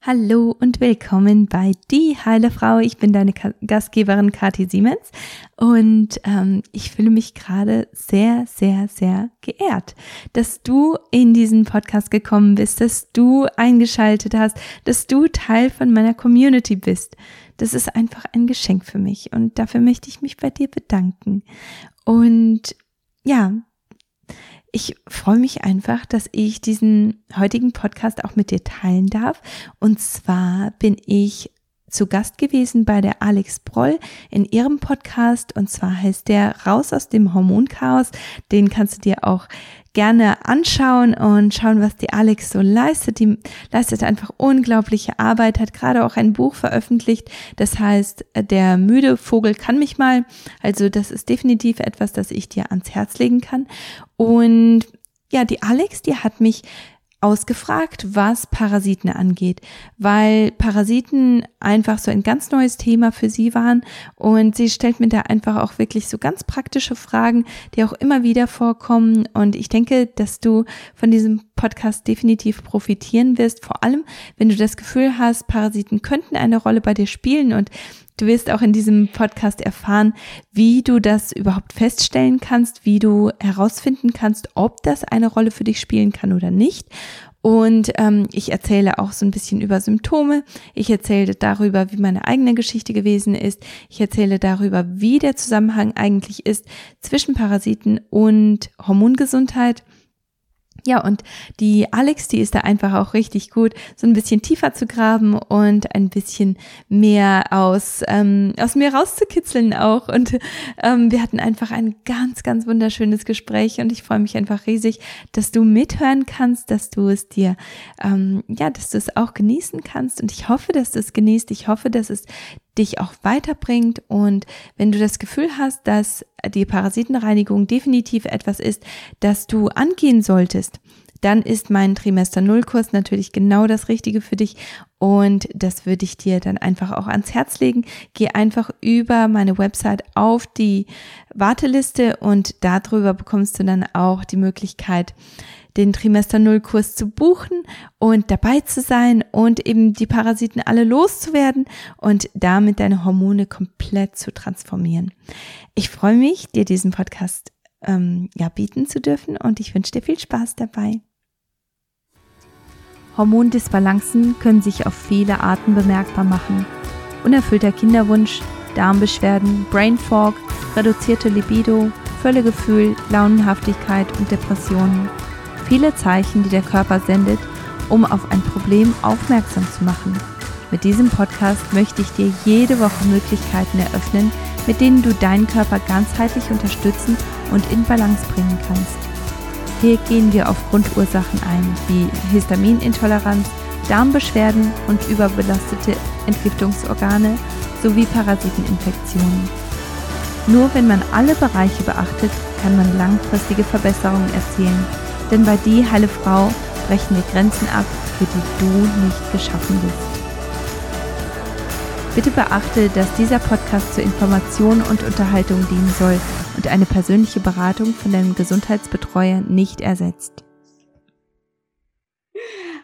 Hallo und willkommen bei Die Heile Frau. Ich bin deine Gastgeberin Kathi Siemens und ähm, ich fühle mich gerade sehr, sehr, sehr geehrt, dass du in diesen Podcast gekommen bist, dass du eingeschaltet hast, dass du Teil von meiner Community bist. Das ist einfach ein Geschenk für mich und dafür möchte ich mich bei dir bedanken. Und ja, ich freue mich einfach, dass ich diesen heutigen Podcast auch mit dir teilen darf. Und zwar bin ich zu Gast gewesen bei der Alex Broll in ihrem Podcast und zwar heißt der Raus aus dem Hormonchaos. Den kannst du dir auch gerne anschauen und schauen, was die Alex so leistet. Die leistet einfach unglaubliche Arbeit, hat gerade auch ein Buch veröffentlicht, das heißt, der müde Vogel kann mich mal. Also das ist definitiv etwas, das ich dir ans Herz legen kann. Und ja, die Alex, die hat mich ausgefragt, was Parasiten angeht, weil Parasiten einfach so ein ganz neues Thema für sie waren. Und sie stellt mir da einfach auch wirklich so ganz praktische Fragen, die auch immer wieder vorkommen. Und ich denke, dass du von diesem Podcast definitiv profitieren wirst, vor allem wenn du das Gefühl hast, Parasiten könnten eine Rolle bei dir spielen. Und Du wirst auch in diesem Podcast erfahren, wie du das überhaupt feststellen kannst, wie du herausfinden kannst, ob das eine Rolle für dich spielen kann oder nicht. Und ähm, ich erzähle auch so ein bisschen über Symptome. Ich erzähle darüber, wie meine eigene Geschichte gewesen ist. Ich erzähle darüber, wie der Zusammenhang eigentlich ist zwischen Parasiten und Hormongesundheit. Ja, und die Alex, die ist da einfach auch richtig gut, so ein bisschen tiefer zu graben und ein bisschen mehr aus, ähm, aus mir rauszukitzeln auch. Und ähm, wir hatten einfach ein ganz, ganz wunderschönes Gespräch und ich freue mich einfach riesig, dass du mithören kannst, dass du es dir, ähm, ja, dass du es auch genießen kannst. Und ich hoffe, dass du es genießt. Ich hoffe, dass es dich auch weiterbringt. Und wenn du das Gefühl hast, dass die Parasitenreinigung definitiv etwas ist, das du angehen solltest, dann ist mein Trimester Null Kurs natürlich genau das Richtige für dich und das würde ich dir dann einfach auch ans Herz legen. Geh einfach über meine Website auf die Warteliste und darüber bekommst du dann auch die Möglichkeit, den Trimester Null Kurs zu buchen und dabei zu sein und eben die Parasiten alle loszuwerden und damit deine Hormone komplett zu transformieren. Ich freue mich, dir diesen Podcast ähm, ja, bieten zu dürfen und ich wünsche dir viel Spaß dabei. Hormondisbalancen können sich auf viele Arten bemerkbar machen. Unerfüllter Kinderwunsch, Darmbeschwerden, Brain Fog, reduzierte Libido, Völlegefühl, Launenhaftigkeit und Depressionen viele Zeichen, die der Körper sendet, um auf ein Problem aufmerksam zu machen. Mit diesem Podcast möchte ich dir jede Woche Möglichkeiten eröffnen, mit denen du deinen Körper ganzheitlich unterstützen und in Balance bringen kannst. Hier gehen wir auf Grundursachen ein, wie Histaminintoleranz, Darmbeschwerden und überbelastete Entgiftungsorgane sowie Parasiteninfektionen. Nur wenn man alle Bereiche beachtet, kann man langfristige Verbesserungen erzielen denn bei Die Heile Frau brechen wir Grenzen ab, für die du nicht geschaffen bist. Bitte beachte, dass dieser Podcast zur Information und Unterhaltung dienen soll und eine persönliche Beratung von deinem Gesundheitsbetreuer nicht ersetzt.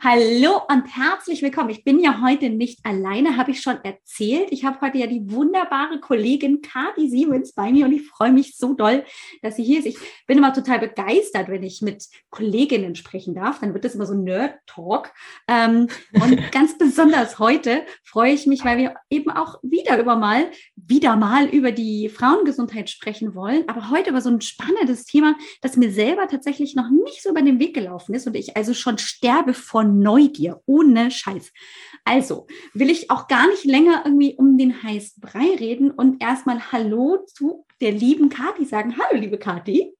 Hallo und herzlich willkommen. Ich bin ja heute nicht alleine, habe ich schon erzählt. Ich habe heute ja die wunderbare Kollegin Kati Siemens bei mir und ich freue mich so doll, dass sie hier ist. Ich bin immer total begeistert, wenn ich mit Kolleginnen sprechen darf. Dann wird das immer so Nerd-Talk. Ähm, und ganz besonders heute freue ich mich, weil wir eben auch wieder über mal, wieder mal über die Frauengesundheit sprechen wollen. Aber heute über so ein spannendes Thema, das mir selber tatsächlich noch nicht so über den Weg gelaufen ist und ich also schon sterbe von Neugier, ohne Scheiß. Also will ich auch gar nicht länger irgendwie um den heißen Brei reden und erstmal Hallo zu der lieben Kati sagen. Hallo, liebe Kati.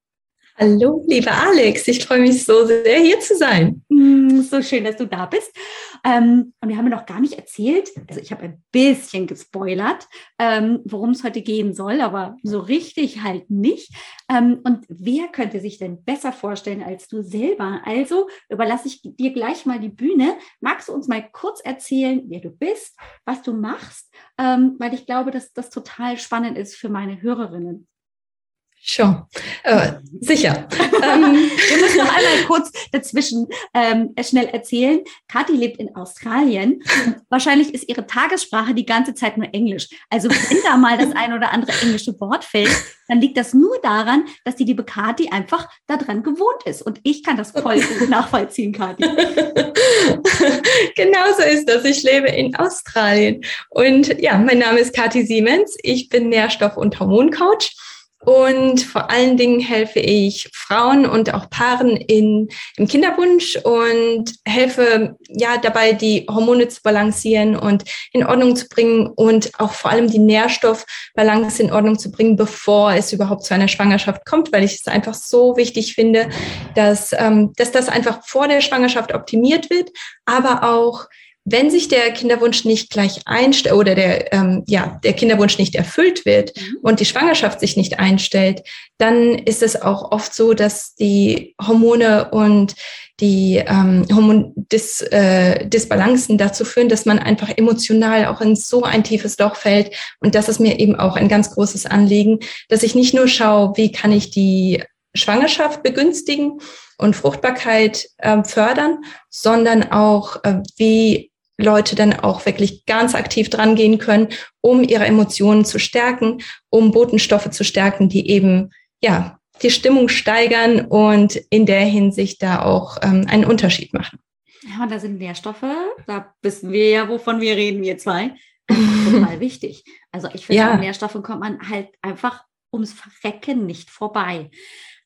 Hallo, liebe Alex, ich freue mich so sehr, hier zu sein. Mm, so schön, dass du da bist. Ähm, und wir haben noch gar nicht erzählt, also ich habe ein bisschen gespoilert, ähm, worum es heute gehen soll, aber so richtig halt nicht. Ähm, und wer könnte sich denn besser vorstellen als du selber? Also überlasse ich dir gleich mal die Bühne. Magst du uns mal kurz erzählen, wer du bist, was du machst? weil ich glaube, dass das total spannend ist für meine Hörerinnen. Schon, äh, sicher. ähm. Wir müssen noch einmal kurz dazwischen ähm, schnell erzählen. Kathi lebt in Australien. Wahrscheinlich ist ihre Tagessprache die ganze Zeit nur Englisch. Also wenn da mal das ein oder andere englische Wort fällt, dann liegt das nur daran, dass die liebe Kathi einfach daran gewohnt ist. Und ich kann das voll nachvollziehen, Kathi. Genauso ist das. Ich lebe in Australien. Und ja, mein Name ist Kathi Siemens. Ich bin Nährstoff- und Hormoncoach. Und vor allen Dingen helfe ich Frauen und auch Paaren in, im Kinderwunsch und helfe ja dabei, die Hormone zu balancieren und in Ordnung zu bringen und auch vor allem die Nährstoffbalance in Ordnung zu bringen, bevor es überhaupt zu einer Schwangerschaft kommt, weil ich es einfach so wichtig finde, dass, ähm, dass das einfach vor der Schwangerschaft optimiert wird, aber auch wenn sich der Kinderwunsch nicht gleich einstellt oder der, ähm, ja, der Kinderwunsch nicht erfüllt wird mhm. und die Schwangerschaft sich nicht einstellt, dann ist es auch oft so, dass die Hormone und die ähm, Hormondis, äh, dazu führen, dass man einfach emotional auch in so ein tiefes Loch fällt. Und das ist mir eben auch ein ganz großes Anliegen, dass ich nicht nur schaue, wie kann ich die Schwangerschaft begünstigen und Fruchtbarkeit äh, fördern, sondern auch, äh, wie Leute dann auch wirklich ganz aktiv dran gehen können, um ihre Emotionen zu stärken, um Botenstoffe zu stärken, die eben, ja, die Stimmung steigern und in der Hinsicht da auch ähm, einen Unterschied machen. Ja, und da sind Nährstoffe, da wissen wir ja, wovon wir reden, wir zwei. Total wichtig. Also ich finde, ja. an Nährstoffen kommt man halt einfach ums Verrecken nicht vorbei.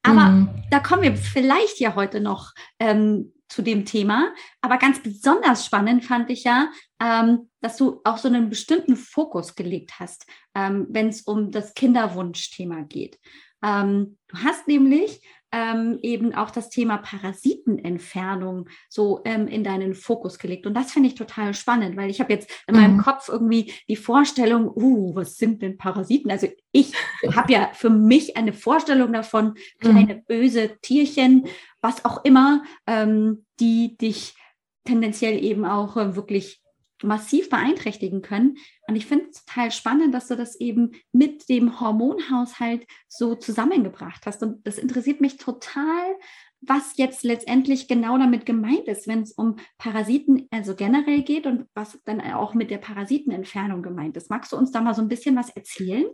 Aber mhm. da kommen wir vielleicht ja heute noch ähm, zu dem Thema. Aber ganz besonders spannend fand ich ja, ähm, dass du auch so einen bestimmten Fokus gelegt hast, ähm, wenn es um das Kinderwunschthema geht. Ähm, du hast nämlich ähm, eben auch das Thema Parasitenentfernung so ähm, in deinen Fokus gelegt. Und das finde ich total spannend, weil ich habe jetzt in mhm. meinem Kopf irgendwie die Vorstellung, uh, was sind denn Parasiten? Also ich habe ja für mich eine Vorstellung davon, kleine mhm. böse Tierchen, was auch immer, ähm, die dich tendenziell eben auch äh, wirklich massiv beeinträchtigen können. Und ich finde es total spannend, dass du das eben mit dem Hormonhaushalt so zusammengebracht hast. Und das interessiert mich total, was jetzt letztendlich genau damit gemeint ist, wenn es um Parasiten also generell geht und was dann auch mit der Parasitenentfernung gemeint ist. Magst du uns da mal so ein bisschen was erzählen?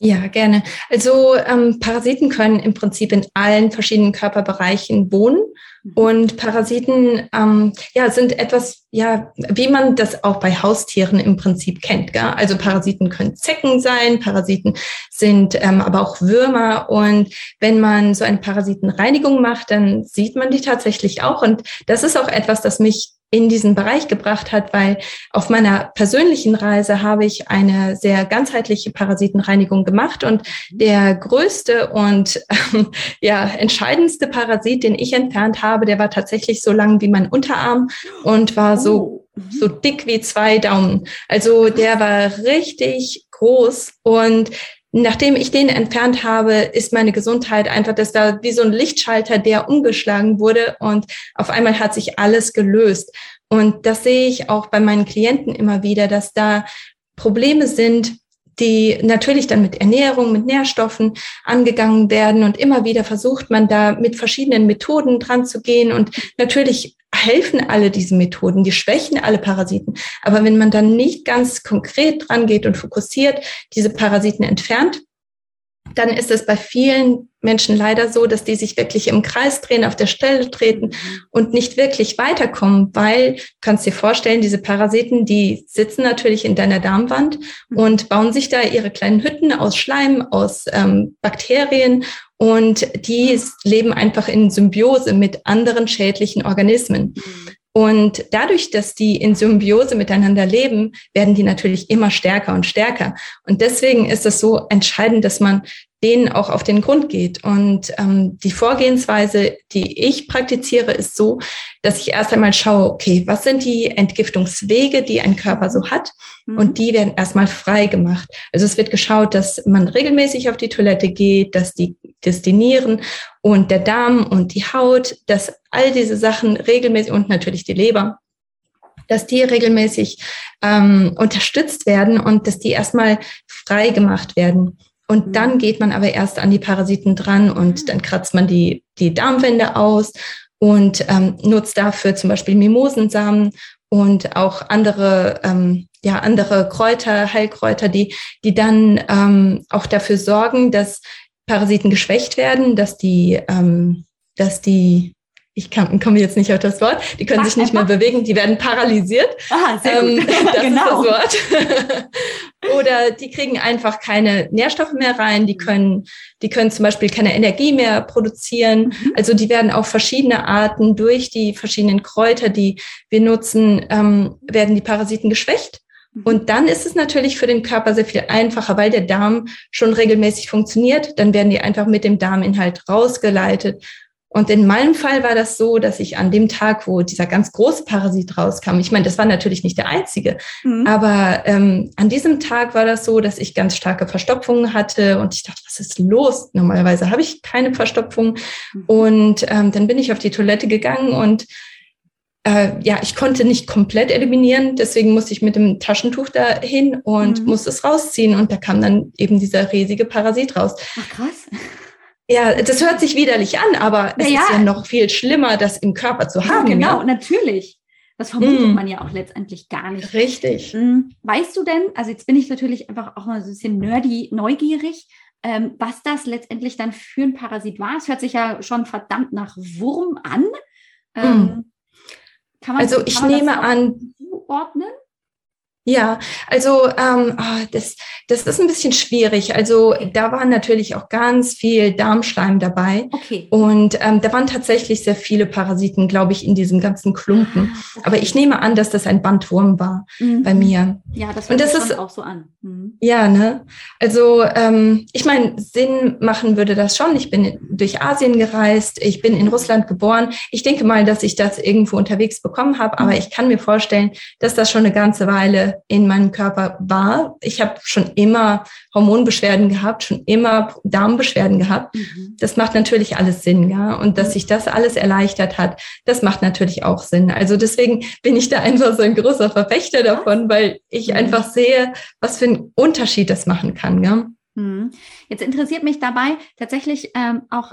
Ja, gerne. Also ähm, Parasiten können im Prinzip in allen verschiedenen Körperbereichen wohnen. Mhm. Und Parasiten ähm, ja, sind etwas, ja, wie man das auch bei Haustieren im Prinzip kennt. Gell? Also Parasiten können Zecken sein, Parasiten sind ähm, aber auch Würmer. Und wenn man so eine Parasitenreinigung macht, dann sieht man die tatsächlich auch. Und das ist auch etwas, das mich in diesen Bereich gebracht hat, weil auf meiner persönlichen Reise habe ich eine sehr ganzheitliche Parasitenreinigung gemacht und der größte und ähm, ja entscheidendste Parasit, den ich entfernt habe, der war tatsächlich so lang wie mein Unterarm und war so oh. so dick wie zwei Daumen. Also der war richtig groß und Nachdem ich den entfernt habe, ist meine Gesundheit einfach, dass da wie so ein Lichtschalter, der umgeschlagen wurde und auf einmal hat sich alles gelöst. Und das sehe ich auch bei meinen Klienten immer wieder, dass da Probleme sind, die natürlich dann mit Ernährung, mit Nährstoffen angegangen werden. Und immer wieder versucht man da mit verschiedenen Methoden dran zu gehen. Und natürlich helfen alle diese Methoden, die schwächen alle Parasiten. Aber wenn man dann nicht ganz konkret dran geht und fokussiert diese Parasiten entfernt, dann ist es bei vielen Menschen leider so, dass die sich wirklich im Kreis drehen, auf der Stelle treten und nicht wirklich weiterkommen, weil, du kannst dir vorstellen, diese Parasiten, die sitzen natürlich in deiner Darmwand und bauen sich da ihre kleinen Hütten aus Schleim, aus ähm, Bakterien und die leben einfach in Symbiose mit anderen schädlichen Organismen. Und dadurch, dass die in Symbiose miteinander leben, werden die natürlich immer stärker und stärker. Und deswegen ist es so entscheidend, dass man denen auch auf den Grund geht. Und ähm, die Vorgehensweise, die ich praktiziere, ist so, dass ich erst einmal schaue, okay, was sind die Entgiftungswege, die ein Körper so hat? Mhm. Und die werden erstmal frei gemacht. Also es wird geschaut, dass man regelmäßig auf die Toilette geht, dass die, dass die Nieren und der Darm und die Haut, dass all diese Sachen regelmäßig und natürlich die Leber dass die regelmäßig ähm, unterstützt werden und dass die erstmal frei gemacht werden. Und mhm. dann geht man aber erst an die Parasiten dran und mhm. dann kratzt man die, die Darmwände aus und ähm, nutzt dafür zum Beispiel Mimosensamen und auch andere, ähm, ja, andere Kräuter, Heilkräuter, die, die dann ähm, auch dafür sorgen, dass Parasiten geschwächt werden, dass die, ähm, dass die ich komme jetzt nicht auf das Wort, die können Ach, sich nicht mehr bewegen, die werden paralysiert. Ah, sehr gut. Ähm, das genau. ist das Wort. Oder die kriegen einfach keine Nährstoffe mehr rein, die können, die können zum Beispiel keine Energie mehr produzieren. Mhm. Also die werden auf verschiedene Arten durch die verschiedenen Kräuter, die wir nutzen, ähm, werden die Parasiten geschwächt. Mhm. Und dann ist es natürlich für den Körper sehr viel einfacher, weil der Darm schon regelmäßig funktioniert. Dann werden die einfach mit dem Darminhalt rausgeleitet und in meinem Fall war das so, dass ich an dem Tag, wo dieser ganz große Parasit rauskam, ich meine, das war natürlich nicht der einzige, mhm. aber ähm, an diesem Tag war das so, dass ich ganz starke Verstopfungen hatte und ich dachte, was ist los? Normalerweise habe ich keine Verstopfung. Mhm. Und ähm, dann bin ich auf die Toilette gegangen und äh, ja, ich konnte nicht komplett eliminieren, deswegen musste ich mit dem Taschentuch dahin und mhm. musste es rausziehen und da kam dann eben dieser riesige Parasit raus. Ach krass. Ja, das hört sich widerlich an, aber es ja. ist ja noch viel schlimmer, das im Körper zu haben. Ja, genau, ja? natürlich. Das vermutet mm. man ja auch letztendlich gar nicht. Richtig. Mm, weißt du denn, also jetzt bin ich natürlich einfach auch mal so ein bisschen nerdy, neugierig, ähm, was das letztendlich dann für ein Parasit war. Es hört sich ja schon verdammt nach Wurm an. Ähm, mm. man, also ich nehme an. Zuordnen? Ja, also ähm, oh, das, das ist ein bisschen schwierig. Also da war natürlich auch ganz viel Darmschleim dabei. Okay. Und ähm, da waren tatsächlich sehr viele Parasiten, glaube ich, in diesem ganzen Klumpen. Ah, okay. Aber ich nehme an, dass das ein Bandwurm war mhm. bei mir. Ja, das hört sich auch so an. Mhm. Ja, ne? Also ähm, ich meine, Sinn machen würde das schon. Ich bin durch Asien gereist, ich bin in Russland geboren. Ich denke mal, dass ich das irgendwo unterwegs bekommen habe, aber mhm. ich kann mir vorstellen, dass das schon eine ganze Weile in meinem Körper war. Ich habe schon immer Hormonbeschwerden gehabt, schon immer Darmbeschwerden gehabt. Mhm. Das macht natürlich alles Sinn, ja. Und dass sich das alles erleichtert hat, das macht natürlich auch Sinn. Also deswegen bin ich da einfach so ein großer Verfechter davon, weil ich mhm. einfach sehe, was für Unterschied das machen kann, ja. Mhm. Jetzt interessiert mich dabei tatsächlich ähm, auch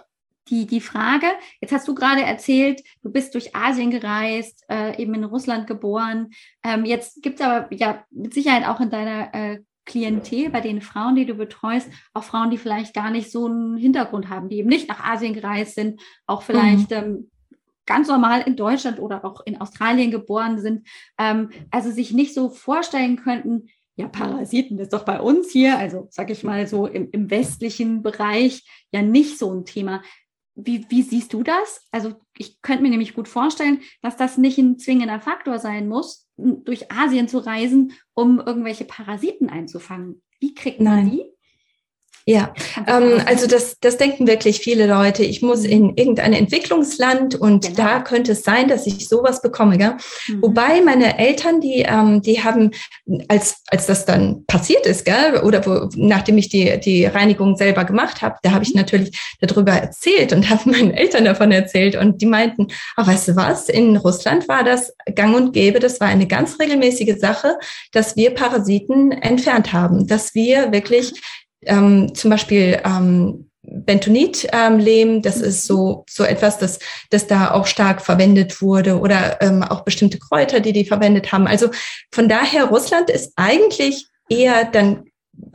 die, die Frage, jetzt hast du gerade erzählt, du bist durch Asien gereist, äh, eben in Russland geboren. Ähm, jetzt gibt es aber ja mit Sicherheit auch in deiner äh, Klientel, bei den Frauen, die du betreust, auch Frauen, die vielleicht gar nicht so einen Hintergrund haben, die eben nicht nach Asien gereist sind, auch vielleicht mhm. ähm, ganz normal in Deutschland oder auch in Australien geboren sind, ähm, also sich nicht so vorstellen könnten, ja, Parasiten ist doch bei uns hier, also sag ich mal so im, im westlichen Bereich ja nicht so ein Thema. Wie, wie siehst du das? Also ich könnte mir nämlich gut vorstellen, dass das nicht ein zwingender Faktor sein muss, durch Asien zu reisen, um irgendwelche Parasiten einzufangen. Wie kriegt man Nein. die? Ja, ähm, also das, das denken wirklich viele Leute. Ich muss mhm. in irgendein Entwicklungsland und genau. da könnte es sein, dass ich sowas bekomme. Gell? Mhm. Wobei meine Eltern, die, ähm, die haben, als, als das dann passiert ist, gell, oder wo, nachdem ich die, die Reinigung selber gemacht habe, da habe ich mhm. natürlich darüber erzählt und habe meinen Eltern davon erzählt und die meinten, ah, weißt du was, in Russland war das gang und gäbe, das war eine ganz regelmäßige Sache, dass wir Parasiten entfernt haben, dass wir wirklich ähm, zum Beispiel ähm, Bentonit-Lehm, ähm, das ist so, so etwas, das, das da auch stark verwendet wurde oder ähm, auch bestimmte Kräuter, die die verwendet haben. Also von daher, Russland ist eigentlich eher dann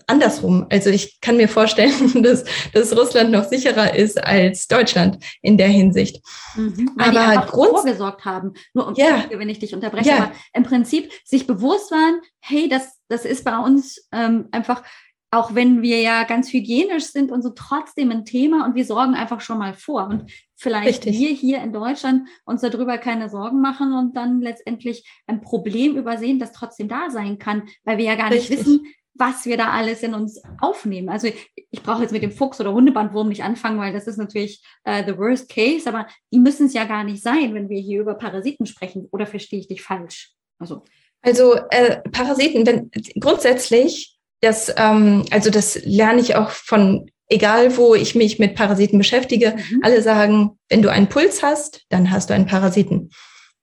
andersrum. Also ich kann mir vorstellen, dass, dass Russland noch sicherer ist als Deutschland in der Hinsicht. Mhm, weil aber die vorgesorgt haben. Nur um ja. wenn ich dich unterbreche, ja. aber im Prinzip sich bewusst waren, hey, das, das ist bei uns ähm, einfach auch wenn wir ja ganz hygienisch sind und so trotzdem ein Thema und wir sorgen einfach schon mal vor. Und vielleicht Richtig. wir hier in Deutschland uns darüber keine Sorgen machen und dann letztendlich ein Problem übersehen, das trotzdem da sein kann, weil wir ja gar Richtig. nicht wissen, was wir da alles in uns aufnehmen. Also ich, ich brauche jetzt mit dem Fuchs oder Hundebandwurm nicht anfangen, weil das ist natürlich äh, the worst case, aber die müssen es ja gar nicht sein, wenn wir hier über Parasiten sprechen. Oder verstehe ich dich falsch? Also, also äh, Parasiten, wenn grundsätzlich das, ähm, also das lerne ich auch von, egal wo ich mich mit Parasiten beschäftige, mhm. alle sagen, wenn du einen Puls hast, dann hast du einen Parasiten.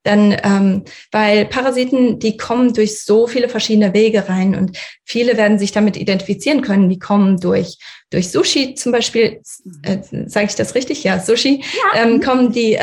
Dann, ähm, weil Parasiten, die kommen durch so viele verschiedene Wege rein und viele werden sich damit identifizieren können. Die kommen durch durch Sushi zum Beispiel, äh, sage ich das richtig? Ja, Sushi, ja. Ähm, kommen die,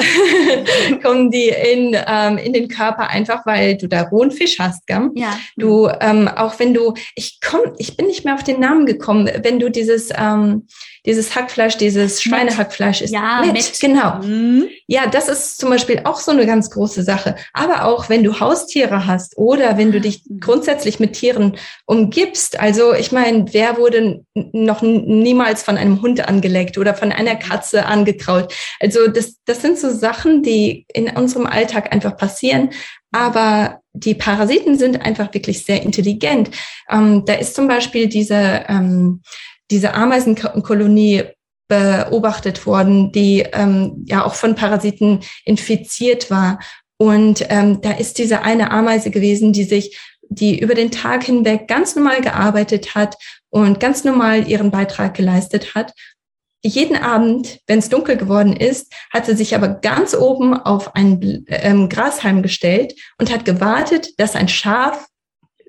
kommen die in, ähm, in den Körper einfach, weil du da rohen Fisch hast, gell? Ja. Du, ähm, auch wenn du, ich komm, ich bin nicht mehr auf den Namen gekommen, wenn du dieses, ähm, dieses Hackfleisch, dieses Schweinehackfleisch ist. Ja, mit, mit. genau. Mhm. Ja, das ist zum Beispiel auch so eine ganz große Sache. Aber auch wenn du Haustiere hast oder wenn du dich mhm. grundsätzlich mit Tieren umgibst. Also ich meine, wer wurde noch niemals von einem Hund angeleckt oder von einer Katze angekraut? Also das, das sind so Sachen, die in unserem Alltag einfach passieren. Aber die Parasiten sind einfach wirklich sehr intelligent. Ähm, da ist zum Beispiel diese, ähm, diese Ameisenkolonie beobachtet worden, die ähm, ja auch von Parasiten infiziert war. Und ähm, da ist diese eine Ameise gewesen, die sich, die über den Tag hinweg ganz normal gearbeitet hat und ganz normal ihren Beitrag geleistet hat. Jeden Abend, wenn es dunkel geworden ist, hat sie sich aber ganz oben auf einen ähm, Grashalm gestellt und hat gewartet, dass ein Schaf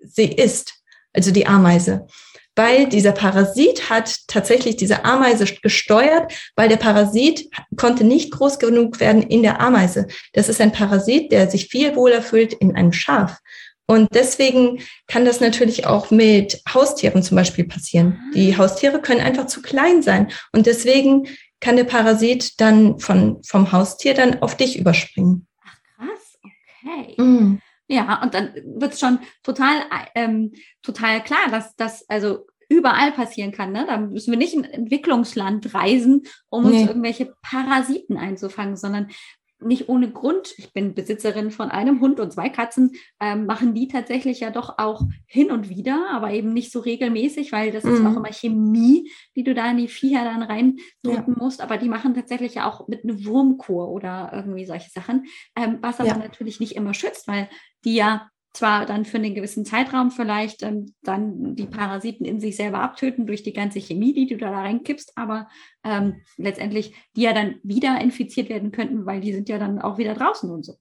sie isst, also die Ameise weil dieser Parasit hat tatsächlich diese Ameise gesteuert, weil der Parasit konnte nicht groß genug werden in der Ameise. Das ist ein Parasit, der sich viel wohler fühlt in einem Schaf. Und deswegen kann das natürlich auch mit Haustieren zum Beispiel passieren. Die ah. Haustiere können einfach zu klein sein. Und deswegen kann der Parasit dann von, vom Haustier dann auf dich überspringen. Ach krass, okay. Mm. Ja, und dann wird es schon total, ähm, total klar, dass das also überall passieren kann. Ne? Da müssen wir nicht in Entwicklungsland reisen, um nee. uns irgendwelche Parasiten einzufangen, sondern nicht ohne Grund, ich bin Besitzerin von einem Hund und zwei Katzen, ähm, machen die tatsächlich ja doch auch hin und wieder, aber eben nicht so regelmäßig, weil das mhm. ist auch immer Chemie, die du da in die Viecher dann reindrücken ja. musst. Aber die machen tatsächlich ja auch mit einer Wurmkur oder irgendwie solche Sachen, ähm, was aber ja. natürlich nicht immer schützt, weil die ja zwar dann für einen gewissen Zeitraum vielleicht ähm, dann die Parasiten in sich selber abtöten durch die ganze Chemie, die du da reinkippst, aber ähm, letztendlich die ja dann wieder infiziert werden könnten, weil die sind ja dann auch wieder draußen und so.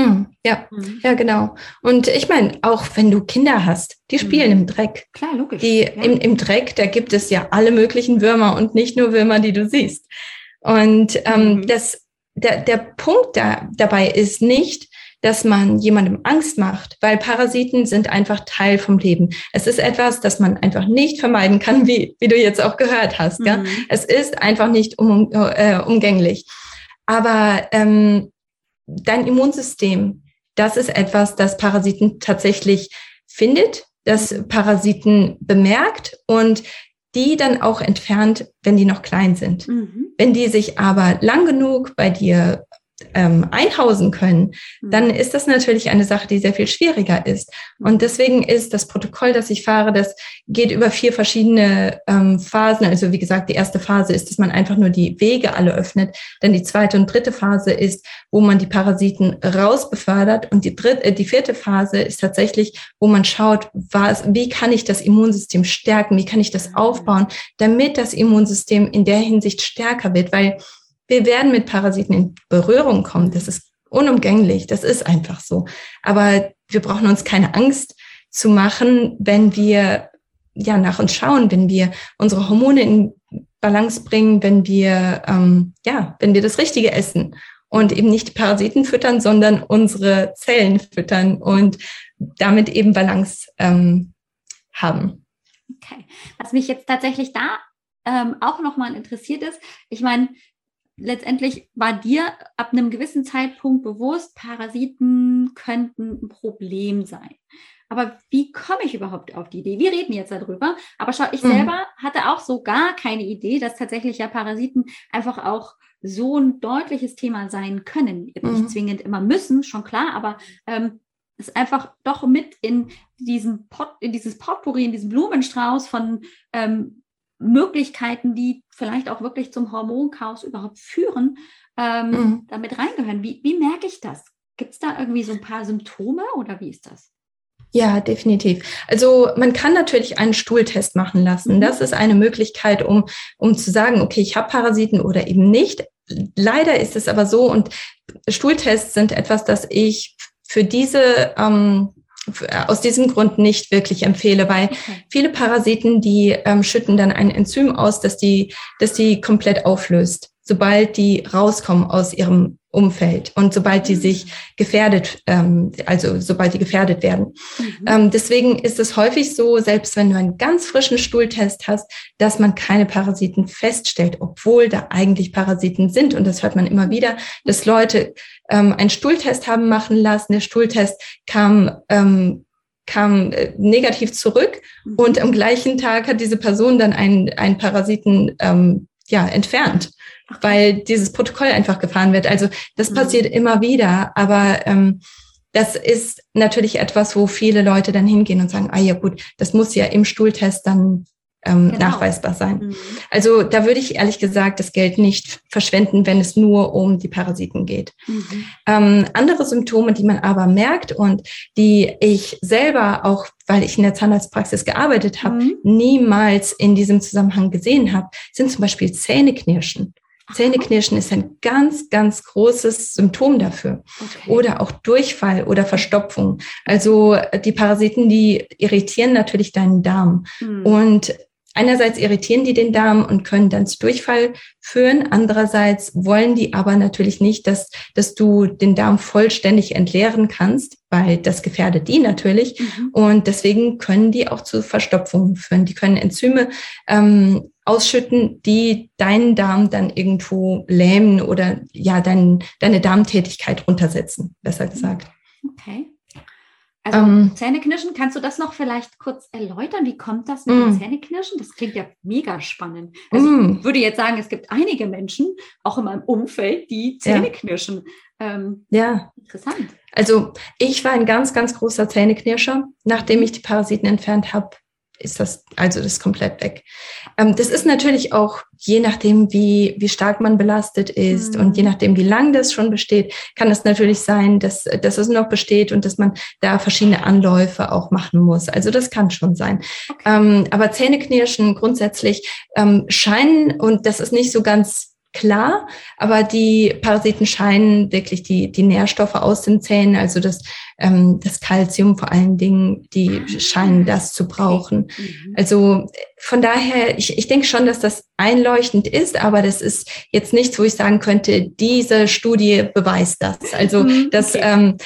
Hm, ja, mhm. ja, genau. Und ich meine, auch wenn du Kinder hast, die spielen mhm. im Dreck. Klar, logisch. Die, ja. im, Im Dreck, da gibt es ja alle möglichen Würmer und nicht nur Würmer, die du siehst. Und ähm, mhm. das, der, der Punkt da, dabei ist nicht, dass man jemandem Angst macht, weil Parasiten sind einfach Teil vom Leben. Es ist etwas, das man einfach nicht vermeiden kann, wie, wie du jetzt auch gehört hast. Mhm. Ja? Es ist einfach nicht um, äh, umgänglich. Aber ähm, dein Immunsystem, das ist etwas, das Parasiten tatsächlich findet, das Parasiten bemerkt und die dann auch entfernt, wenn die noch klein sind. Mhm. Wenn die sich aber lang genug bei dir ähm, einhausen können, dann mhm. ist das natürlich eine Sache, die sehr viel schwieriger ist. Und deswegen ist das Protokoll, das ich fahre, das geht über vier verschiedene ähm, Phasen. Also wie gesagt, die erste Phase ist, dass man einfach nur die Wege alle öffnet. Dann die zweite und dritte Phase ist, wo man die Parasiten rausbefördert. Und die dritte, äh, die vierte Phase ist tatsächlich, wo man schaut, was, wie kann ich das Immunsystem stärken? Wie kann ich das aufbauen, damit das Immunsystem in der Hinsicht stärker wird? Weil wir werden mit Parasiten in Berührung kommen. Das ist unumgänglich. Das ist einfach so. Aber wir brauchen uns keine Angst zu machen, wenn wir ja nach uns schauen, wenn wir unsere Hormone in Balance bringen, wenn wir ähm, ja, wenn wir das Richtige essen und eben nicht die Parasiten füttern, sondern unsere Zellen füttern und damit eben Balance ähm, haben. Okay. Was mich jetzt tatsächlich da ähm, auch nochmal interessiert ist, ich meine, letztendlich war dir ab einem gewissen Zeitpunkt bewusst, Parasiten könnten ein Problem sein. Aber wie komme ich überhaupt auf die Idee? Wir reden jetzt darüber, aber schau, ich mhm. selber hatte auch so gar keine Idee, dass tatsächlich ja Parasiten einfach auch so ein deutliches Thema sein können. Mhm. Nicht zwingend immer müssen, schon klar, aber ähm, ist einfach doch mit in diesen Pot, in dieses Potpourri, in diesen Blumenstrauß von ähm, Möglichkeiten, die vielleicht auch wirklich zum Hormonchaos überhaupt führen, ähm, mhm. damit reingehören. Wie, wie merke ich das? Gibt es da irgendwie so ein paar Symptome oder wie ist das? Ja, definitiv. Also man kann natürlich einen Stuhltest machen lassen. Mhm. Das ist eine Möglichkeit, um, um zu sagen, okay, ich habe Parasiten oder eben nicht. Leider ist es aber so und Stuhltests sind etwas, das ich für diese ähm, aus diesem Grund nicht wirklich empfehle, weil okay. viele Parasiten, die ähm, schütten dann ein Enzym aus, das die, das die komplett auflöst, sobald die rauskommen aus ihrem Umfeld und sobald die sich gefährdet, ähm, also sobald die gefährdet werden. Mhm. Ähm, deswegen ist es häufig so, selbst wenn du einen ganz frischen Stuhltest hast, dass man keine Parasiten feststellt, obwohl da eigentlich Parasiten sind. Und das hört man immer wieder, dass Leute ähm, einen Stuhltest haben machen lassen. Der Stuhltest kam ähm, kam äh, negativ zurück mhm. und am gleichen Tag hat diese Person dann einen, einen Parasiten ähm, ja, entfernt weil dieses Protokoll einfach gefahren wird. Also das mhm. passiert immer wieder, aber ähm, das ist natürlich etwas, wo viele Leute dann hingehen und sagen, ah ja gut, das muss ja im Stuhltest dann ähm, genau. nachweisbar sein. Mhm. Also da würde ich ehrlich gesagt das Geld nicht verschwenden, wenn es nur um die Parasiten geht. Mhm. Ähm, andere Symptome, die man aber merkt und die ich selber auch, weil ich in der Zahnarztpraxis gearbeitet habe, mhm. niemals in diesem Zusammenhang gesehen habe, sind zum Beispiel Zähneknirschen. Zähneknirschen ist ein ganz, ganz großes Symptom dafür. Okay. Oder auch Durchfall oder Verstopfung. Also die Parasiten, die irritieren natürlich deinen Darm. Mhm. Und einerseits irritieren die den Darm und können dann zu Durchfall führen. Andererseits wollen die aber natürlich nicht, dass, dass du den Darm vollständig entleeren kannst, weil das gefährdet die natürlich. Mhm. Und deswegen können die auch zu Verstopfungen führen. Die können Enzyme ähm, ausschütten, die deinen Darm dann irgendwo lähmen oder ja, dein, deine Darmtätigkeit runtersetzen, besser gesagt. Okay. Also ähm, Zähneknirschen, kannst du das noch vielleicht kurz erläutern? Wie kommt das mit mm. dem Zähneknirschen? Das klingt ja mega spannend. Also mm. ich würde jetzt sagen, es gibt einige Menschen, auch in meinem Umfeld, die Zähneknirschen. Ja. Ähm, ja. Interessant. Also ich war ein ganz, ganz großer Zähneknirscher. Nachdem ich die Parasiten entfernt habe, ist das, also das komplett weg. Ähm, das ist natürlich auch je nachdem, wie, wie stark man belastet ist mhm. und je nachdem, wie lang das schon besteht, kann es natürlich sein, dass, dass es noch besteht und dass man da verschiedene Anläufe auch machen muss. Also das kann schon sein. Okay. Ähm, aber Zähneknirschen grundsätzlich ähm, scheinen, und das ist nicht so ganz klar, aber die Parasiten scheinen wirklich die, die Nährstoffe aus den Zähnen, also das, ähm, das Kalzium vor allen Dingen, die scheinen das zu brauchen. Mhm. Also von daher, ich, ich denke schon, dass das einleuchtend ist, aber das ist jetzt nichts, wo ich sagen könnte, diese Studie beweist das. Also mhm, das, ähm,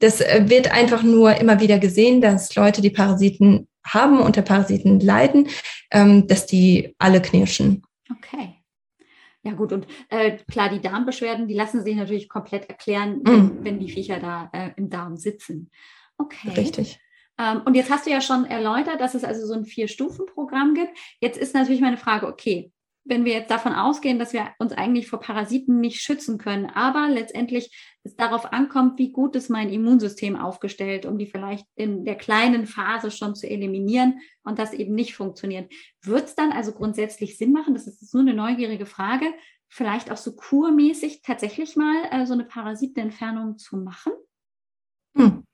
das wird einfach nur immer wieder gesehen, dass Leute, die Parasiten haben, unter Parasiten leiden, ähm, dass die alle knirschen. Okay. Ja gut, und äh, klar, die Darmbeschwerden, die lassen sich natürlich komplett erklären, wenn, mm. wenn die Viecher da äh, im Darm sitzen. Okay. Richtig. Ähm, und jetzt hast du ja schon erläutert, dass es also so ein Vier-Stufen-Programm gibt. Jetzt ist natürlich meine Frage, okay, wenn wir jetzt davon ausgehen, dass wir uns eigentlich vor Parasiten nicht schützen können, aber letztendlich es darauf ankommt, wie gut ist mein Immunsystem aufgestellt, um die vielleicht in der kleinen Phase schon zu eliminieren und das eben nicht funktioniert. Wird es dann also grundsätzlich Sinn machen, das ist nur eine neugierige Frage, vielleicht auch so kurmäßig tatsächlich mal äh, so eine Parasitenentfernung zu machen? Hm.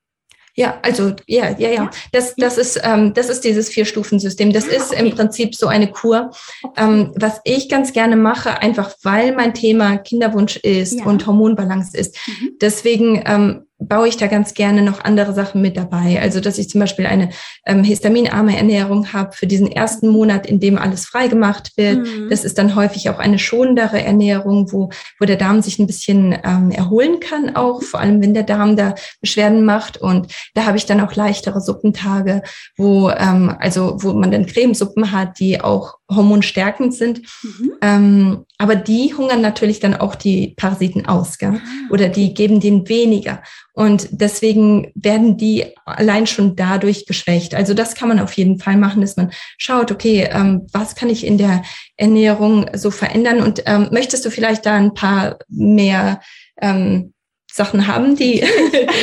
Ja, also ja, ja, ja. Das, das ist, ähm, das ist dieses Vier-Stufen-System. Das ist im Prinzip so eine Kur. Ähm, was ich ganz gerne mache, einfach weil mein Thema Kinderwunsch ist ja. und Hormonbalance ist. Mhm. Deswegen ähm, baue ich da ganz gerne noch andere Sachen mit dabei. Also, dass ich zum Beispiel eine ähm, histaminarme Ernährung habe für diesen ersten Monat, in dem alles freigemacht wird. Mhm. Das ist dann häufig auch eine schonendere Ernährung, wo, wo der Darm sich ein bisschen ähm, erholen kann, auch vor allem wenn der Darm da Beschwerden macht. Und da habe ich dann auch leichtere Suppentage, wo ähm, also wo man dann Cremesuppen hat, die auch hormonstärkend sind. Mhm. Ähm, aber die hungern natürlich dann auch die Parasiten aus, gell? Ah, oder die geben denen weniger. Und deswegen werden die allein schon dadurch geschwächt. Also das kann man auf jeden Fall machen, dass man schaut, okay, ähm, was kann ich in der Ernährung so verändern? Und ähm, möchtest du vielleicht da ein paar mehr ähm, Sachen haben, die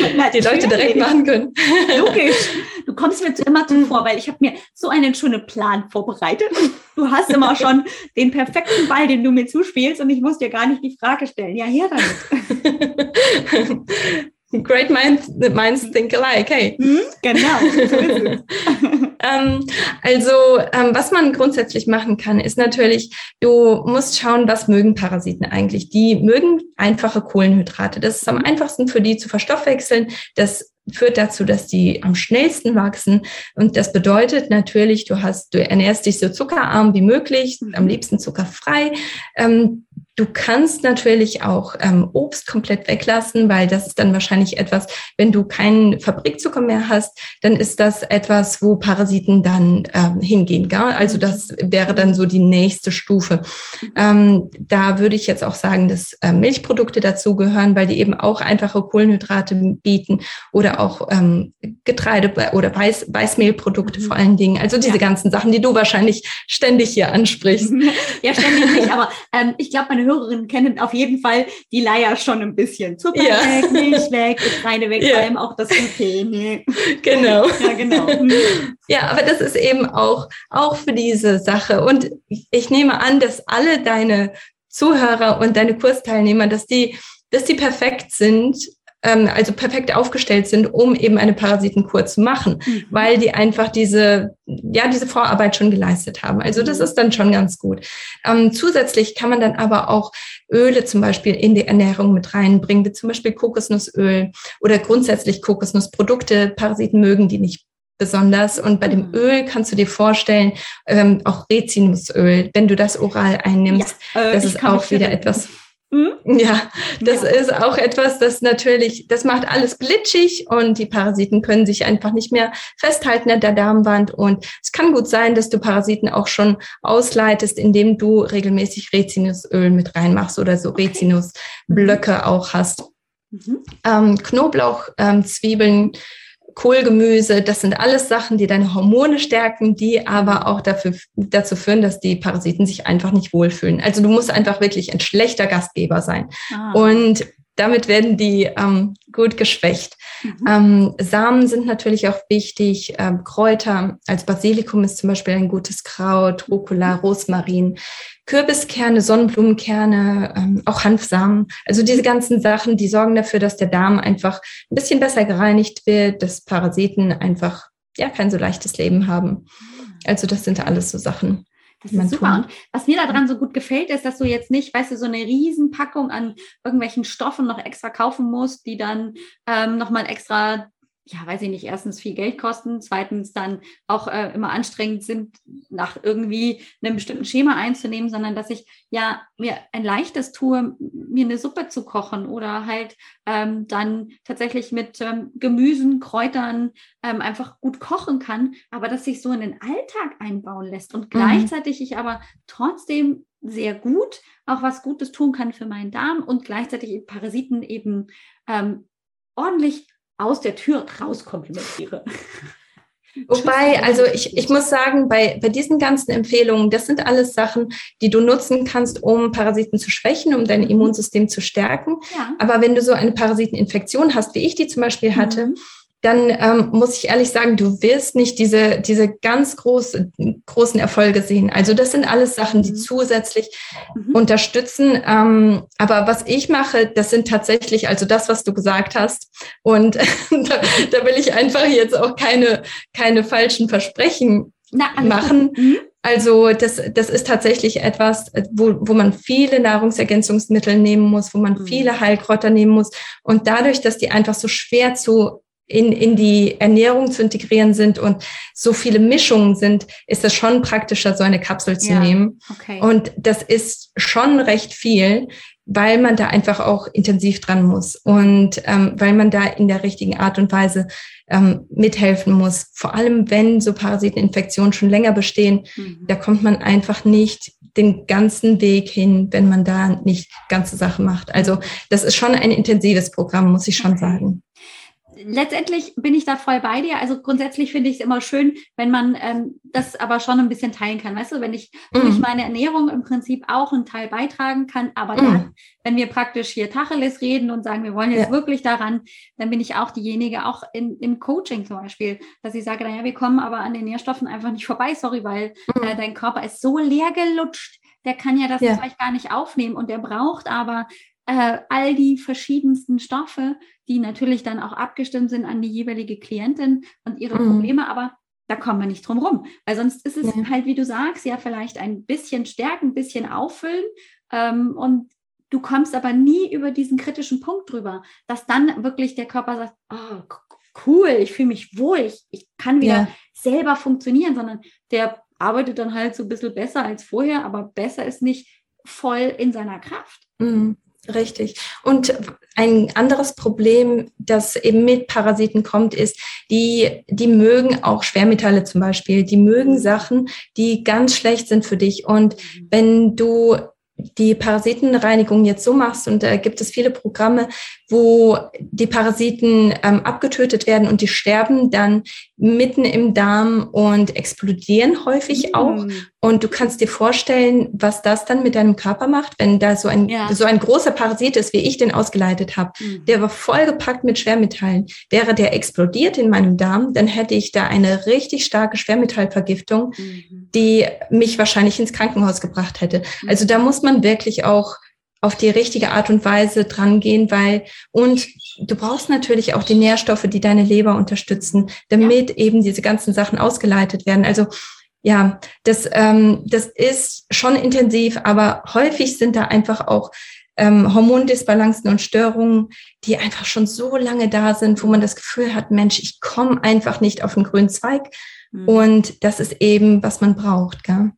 die Leute direkt machen können. Logisch. Du kommst mir immer zuvor, weil ich habe mir so einen schönen Plan vorbereitet. Du hast immer schon den perfekten Ball, den du mir zuspielst und ich muss dir gar nicht die Frage stellen. Ja, her damit. great minds, minds think alike, hey. Mhm, genau, so ähm, also, ähm, was man grundsätzlich machen kann, ist natürlich, du musst schauen, was mögen Parasiten eigentlich. Die mögen einfache Kohlenhydrate. Das ist am einfachsten für die zu verstoffwechseln. Das führt dazu, dass die am schnellsten wachsen. Und das bedeutet natürlich, du hast, du ernährst dich so zuckerarm wie möglich, am liebsten zuckerfrei. Ähm, Du kannst natürlich auch ähm, Obst komplett weglassen, weil das ist dann wahrscheinlich etwas, wenn du keinen Fabrikzucker mehr hast, dann ist das etwas, wo Parasiten dann ähm, hingehen. Gell? Also das wäre dann so die nächste Stufe. Ähm, da würde ich jetzt auch sagen, dass äh, Milchprodukte dazugehören, weil die eben auch einfache Kohlenhydrate bieten oder auch ähm, Getreide oder Weiß, Weißmehlprodukte mhm. vor allen Dingen. Also diese ja. ganzen Sachen, die du wahrscheinlich ständig hier ansprichst. Ja, ständig nicht, aber ähm, ich glaube, meine meine Hörerinnen kennen auf jeden Fall die Leier schon ein bisschen. Zucker ja. weg, Milch weg, Getreide weg, ja. vor allem auch das Gluten. Genau. Ja, genau. Mhm. Ja, aber das ist eben auch, auch für diese Sache. Und ich nehme an, dass alle deine Zuhörer und deine Kursteilnehmer, dass die, dass die perfekt sind ähm, also perfekt aufgestellt sind, um eben eine Parasitenkur zu machen, mhm. weil die einfach diese, ja, diese Vorarbeit schon geleistet haben. Also das mhm. ist dann schon ganz gut. Ähm, zusätzlich kann man dann aber auch Öle zum Beispiel in die Ernährung mit reinbringen, wie zum Beispiel Kokosnussöl oder grundsätzlich Kokosnussprodukte. Parasiten mögen die nicht besonders. Und bei dem mhm. Öl kannst du dir vorstellen, ähm, auch Rizinusöl, wenn du das oral einnimmst, ja, äh, das ist auch wieder etwas hm? Ja, das ja. ist auch etwas, das natürlich, das macht alles glitschig und die Parasiten können sich einfach nicht mehr festhalten an der Darmwand. Und es kann gut sein, dass du Parasiten auch schon ausleitest, indem du regelmäßig Rizinusöl mit reinmachst oder so okay. Rizinusblöcke auch hast. Mhm. Ähm, Knoblauch, ähm, Zwiebeln, Kohlgemüse, das sind alles Sachen, die deine Hormone stärken, die aber auch dafür, dazu führen, dass die Parasiten sich einfach nicht wohlfühlen. Also du musst einfach wirklich ein schlechter Gastgeber sein. Ah. Und damit werden die ähm, gut geschwächt. Mhm. Ähm, Samen sind natürlich auch wichtig. Ähm, Kräuter als Basilikum ist zum Beispiel ein gutes Kraut, Rucola, Rosmarin. Kürbiskerne, Sonnenblumenkerne, ähm, auch Hanfsamen. Also diese ganzen Sachen, die sorgen dafür, dass der Darm einfach ein bisschen besser gereinigt wird, dass Parasiten einfach ja kein so leichtes Leben haben. Also das sind alles so Sachen. Das ist super. Und was mir daran so gut gefällt, ist, dass du jetzt nicht, weißt du, so eine Riesenpackung an irgendwelchen Stoffen noch extra kaufen musst, die dann ähm, nochmal extra ja, weiß ich nicht, erstens viel Geld kosten, zweitens dann auch äh, immer anstrengend sind, nach irgendwie einem bestimmten Schema einzunehmen, sondern dass ich ja mir ein leichtes tue, mir eine Suppe zu kochen oder halt ähm, dann tatsächlich mit ähm, Gemüsen, Kräutern ähm, einfach gut kochen kann, aber dass sich so in den Alltag einbauen lässt und mhm. gleichzeitig ich aber trotzdem sehr gut auch was Gutes tun kann für meinen Darm und gleichzeitig Parasiten eben ähm, ordentlich aus der Tür raus komplimentiere. Wobei, also ich, ich muss sagen, bei, bei diesen ganzen Empfehlungen, das sind alles Sachen, die du nutzen kannst, um Parasiten zu schwächen, um dein mhm. Immunsystem zu stärken. Ja. Aber wenn du so eine Parasiteninfektion hast, wie ich die zum Beispiel hatte, mhm dann ähm, muss ich ehrlich sagen, du wirst nicht diese, diese ganz groß, großen Erfolge sehen. Also das sind alles Sachen, die mhm. zusätzlich mhm. unterstützen. Ähm, aber was ich mache, das sind tatsächlich, also das, was du gesagt hast. Und da, da will ich einfach jetzt auch keine, keine falschen Versprechen Na, machen. Mhm. Also das, das ist tatsächlich etwas, wo, wo man viele Nahrungsergänzungsmittel nehmen muss, wo man mhm. viele Heilkräuter nehmen muss. Und dadurch, dass die einfach so schwer zu in, in die Ernährung zu integrieren sind und so viele Mischungen sind, ist es schon praktischer, so eine Kapsel zu ja, nehmen. Okay. Und das ist schon recht viel, weil man da einfach auch intensiv dran muss und ähm, weil man da in der richtigen Art und Weise ähm, mithelfen muss. Vor allem, wenn so Parasiteninfektionen schon länger bestehen, mhm. da kommt man einfach nicht den ganzen Weg hin, wenn man da nicht ganze Sachen macht. Also das ist schon ein intensives Programm, muss ich schon okay. sagen letztendlich bin ich da voll bei dir. Also grundsätzlich finde ich es immer schön, wenn man ähm, das aber schon ein bisschen teilen kann. Weißt du, wenn ich mm. durch meine Ernährung im Prinzip auch einen Teil beitragen kann, aber mm. dann, wenn wir praktisch hier Tacheles reden und sagen, wir wollen jetzt ja. wirklich daran, dann bin ich auch diejenige, auch in, im Coaching zum Beispiel, dass ich sage, naja, wir kommen aber an den Nährstoffen einfach nicht vorbei, sorry, weil mm. äh, dein Körper ist so leer gelutscht, der kann ja das ja. Zeug gar nicht aufnehmen und der braucht aber äh, all die verschiedensten Stoffe, die natürlich dann auch abgestimmt sind an die jeweilige Klientin und ihre mhm. Probleme, aber da kommen wir nicht drum rum. Weil sonst ist es ja. halt, wie du sagst, ja vielleicht ein bisschen stärken, ein bisschen auffüllen ähm, und du kommst aber nie über diesen kritischen Punkt drüber, dass dann wirklich der Körper sagt, oh, cool, ich fühle mich wohl, ich, ich kann wieder ja. selber funktionieren, sondern der arbeitet dann halt so ein bisschen besser als vorher, aber besser ist nicht voll in seiner Kraft. Mhm. Richtig. Und ein anderes Problem, das eben mit Parasiten kommt, ist, die, die mögen auch Schwermetalle zum Beispiel. Die mögen Sachen, die ganz schlecht sind für dich. Und wenn du die Parasitenreinigung jetzt so machst, und da gibt es viele Programme, wo die Parasiten ähm, abgetötet werden und die sterben dann mitten im Darm und explodieren häufig mhm. auch. Und du kannst dir vorstellen, was das dann mit deinem Körper macht, wenn da so ein, ja. so ein großer Parasit ist, wie ich den ausgeleitet habe. Mhm. Der war vollgepackt mit Schwermetallen. Wäre der explodiert in meinem Darm, dann hätte ich da eine richtig starke Schwermetallvergiftung, mhm. die mich wahrscheinlich ins Krankenhaus gebracht hätte. Mhm. Also da muss man wirklich auch auf die richtige Art und Weise dran gehen, weil und du brauchst natürlich auch die Nährstoffe, die deine Leber unterstützen, damit ja. eben diese ganzen Sachen ausgeleitet werden. Also ja, das, ähm, das ist schon intensiv, aber häufig sind da einfach auch ähm, Hormondisbalancen und Störungen, die einfach schon so lange da sind, wo man das Gefühl hat, Mensch, ich komme einfach nicht auf den grünen Zweig. Mhm. Und das ist eben, was man braucht. Gell?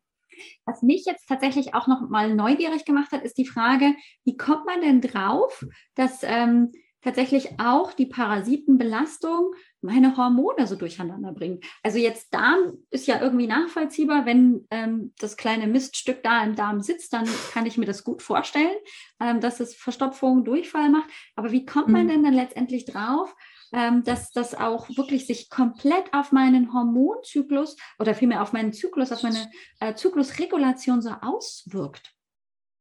Was mich jetzt tatsächlich auch noch mal neugierig gemacht hat, ist die Frage, wie kommt man denn drauf, dass ähm, tatsächlich auch die Parasitenbelastung meine Hormone so durcheinander bringt. Also jetzt Darm ist ja irgendwie nachvollziehbar, wenn ähm, das kleine Miststück da im Darm sitzt, dann kann ich mir das gut vorstellen, ähm, dass es Verstopfung, Durchfall macht. Aber wie kommt man mhm. denn dann letztendlich drauf, ähm, dass das auch wirklich sich komplett auf meinen Hormonzyklus oder vielmehr auf meinen Zyklus, auf meine äh, Zyklusregulation so auswirkt?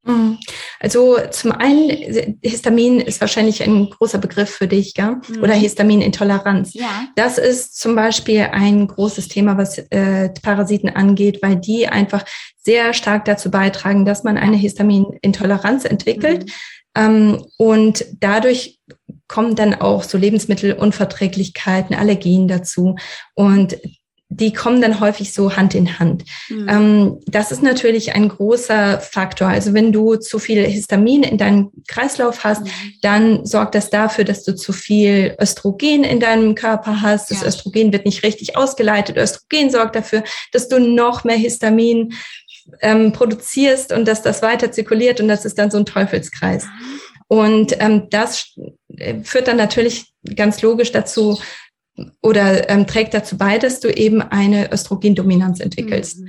Mhm. Also zum einen, Histamin ist wahrscheinlich ein großer Begriff für dich, gell? Mhm. oder Histaminintoleranz. Ja. Das ist zum Beispiel ein großes Thema, was äh, Parasiten angeht, weil die einfach sehr stark dazu beitragen, dass man eine Histaminintoleranz entwickelt. Mhm. Ähm, und dadurch kommen dann auch so Lebensmittelunverträglichkeiten, Allergien dazu. Und die kommen dann häufig so Hand in Hand. Mhm. Ähm, das ist natürlich ein großer Faktor. Also wenn du zu viel Histamin in deinem Kreislauf hast, mhm. dann sorgt das dafür, dass du zu viel Östrogen in deinem Körper hast. Das ja. Östrogen wird nicht richtig ausgeleitet. Östrogen sorgt dafür, dass du noch mehr Histamin ähm, produzierst und dass das weiter zirkuliert und das ist dann so ein Teufelskreis. Ah. Und ähm, das führt dann natürlich ganz logisch dazu, oder ähm, trägt dazu bei, dass du eben eine Östrogendominanz entwickelst. Mhm.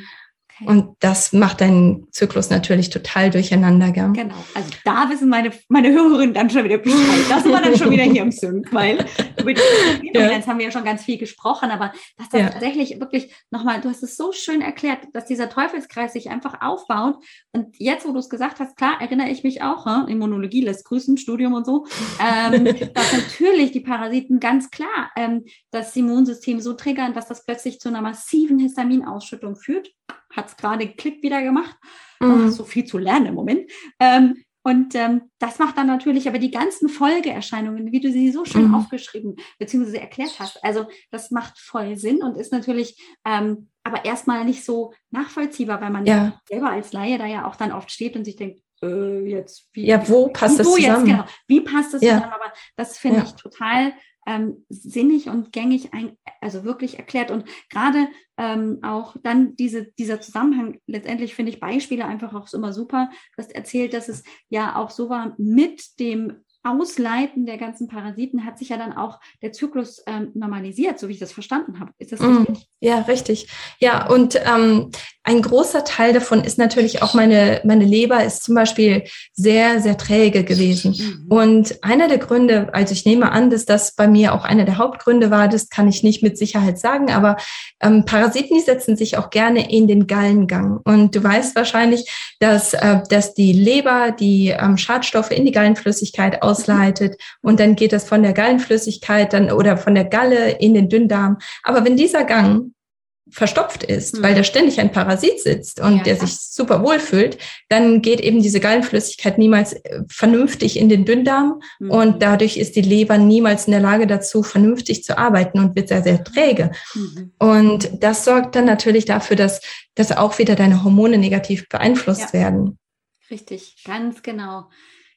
Okay. Und das macht deinen Zyklus natürlich total durcheinander. Gell? Genau. Also da wissen meine, meine Hörerinnen dann schon wieder Bescheid. Das war dann schon wieder hier im Sync, weil über die ja. haben wir ja schon ganz viel gesprochen, aber dass das ja. tatsächlich wirklich nochmal, du hast es so schön erklärt, dass dieser Teufelskreis sich einfach aufbaut. Und jetzt, wo du es gesagt hast, klar, erinnere ich mich auch, hm? Immunologie lässt grüßen, Studium und so, ähm, dass natürlich die Parasiten ganz klar ähm, das Immunsystem so triggern, dass das plötzlich zu einer massiven Histaminausschüttung führt hat es gerade Klick wieder gemacht. Mhm. Oh, so viel zu lernen im Moment. Ähm, und ähm, das macht dann natürlich aber die ganzen Folgeerscheinungen, wie du sie so schön mhm. aufgeschrieben bzw. erklärt hast. Also das macht voll Sinn und ist natürlich ähm, aber erstmal nicht so nachvollziehbar, weil man ja. selber als Laie da ja auch dann oft steht und sich denkt, äh, jetzt wie, ja, wo passt das zusammen? Jetzt, genau, wie passt das ja. zusammen? Aber das finde ja. ich total ähm, sinnig und gängig, ein, also wirklich erklärt. Und gerade ähm, auch dann diese, dieser Zusammenhang, letztendlich finde ich Beispiele einfach auch immer super. Du hast erzählt, dass es ja auch so war mit dem Ausleiten der ganzen Parasiten hat sich ja dann auch der Zyklus ähm, normalisiert, so wie ich das verstanden habe. Ist das mm, richtig? Ja, richtig. Ja, und ähm, ein großer Teil davon ist natürlich auch meine, meine Leber ist zum Beispiel sehr, sehr träge gewesen. Mhm. Und einer der Gründe, also ich nehme an, dass das bei mir auch einer der Hauptgründe war, das kann ich nicht mit Sicherheit sagen, aber ähm, Parasiten, die setzen sich auch gerne in den Gallengang. Und du weißt wahrscheinlich, dass, äh, dass die Leber die ähm, Schadstoffe in die Gallenflüssigkeit aus ausleitet und dann geht das von der Gallenflüssigkeit dann oder von der Galle in den Dünndarm. Aber wenn dieser Gang verstopft ist, mhm. weil da ständig ein Parasit sitzt und ja, der sich super wohl fühlt, dann geht eben diese Gallenflüssigkeit niemals äh, vernünftig in den Dünndarm mhm. und dadurch ist die Leber niemals in der Lage dazu, vernünftig zu arbeiten und wird sehr, sehr träge. Mhm. Und das sorgt dann natürlich dafür, dass, dass auch wieder deine Hormone negativ beeinflusst ja. werden. Richtig, ganz genau.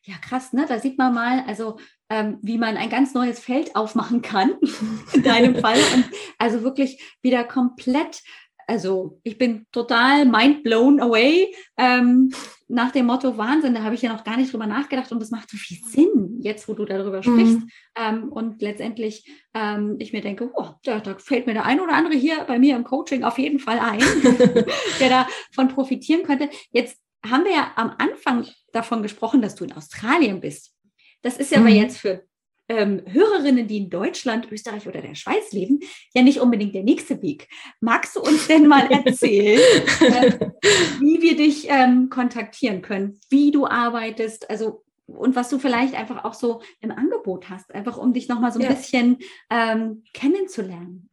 Ja, krass, ne? Da sieht man mal, also ähm, wie man ein ganz neues Feld aufmachen kann, in deinem Fall. Und also wirklich wieder komplett, also ich bin total mind blown away ähm, nach dem Motto Wahnsinn, da habe ich ja noch gar nicht drüber nachgedacht und das macht so viel Sinn, jetzt wo du darüber sprichst. Mhm. Ähm, und letztendlich ähm, ich mir denke, oh, da, da fällt mir der ein oder andere hier bei mir im Coaching auf jeden Fall ein, der davon profitieren könnte. Jetzt haben wir ja am Anfang davon gesprochen, dass du in Australien bist. Das ist ja mhm. aber jetzt für ähm, Hörerinnen, die in Deutschland, Österreich oder der Schweiz leben, ja nicht unbedingt der nächste Weg. Magst du uns denn mal erzählen, äh, wie wir dich ähm, kontaktieren können, wie du arbeitest, also und was du vielleicht einfach auch so im Angebot hast, einfach um dich nochmal so ein ja. bisschen ähm, kennenzulernen?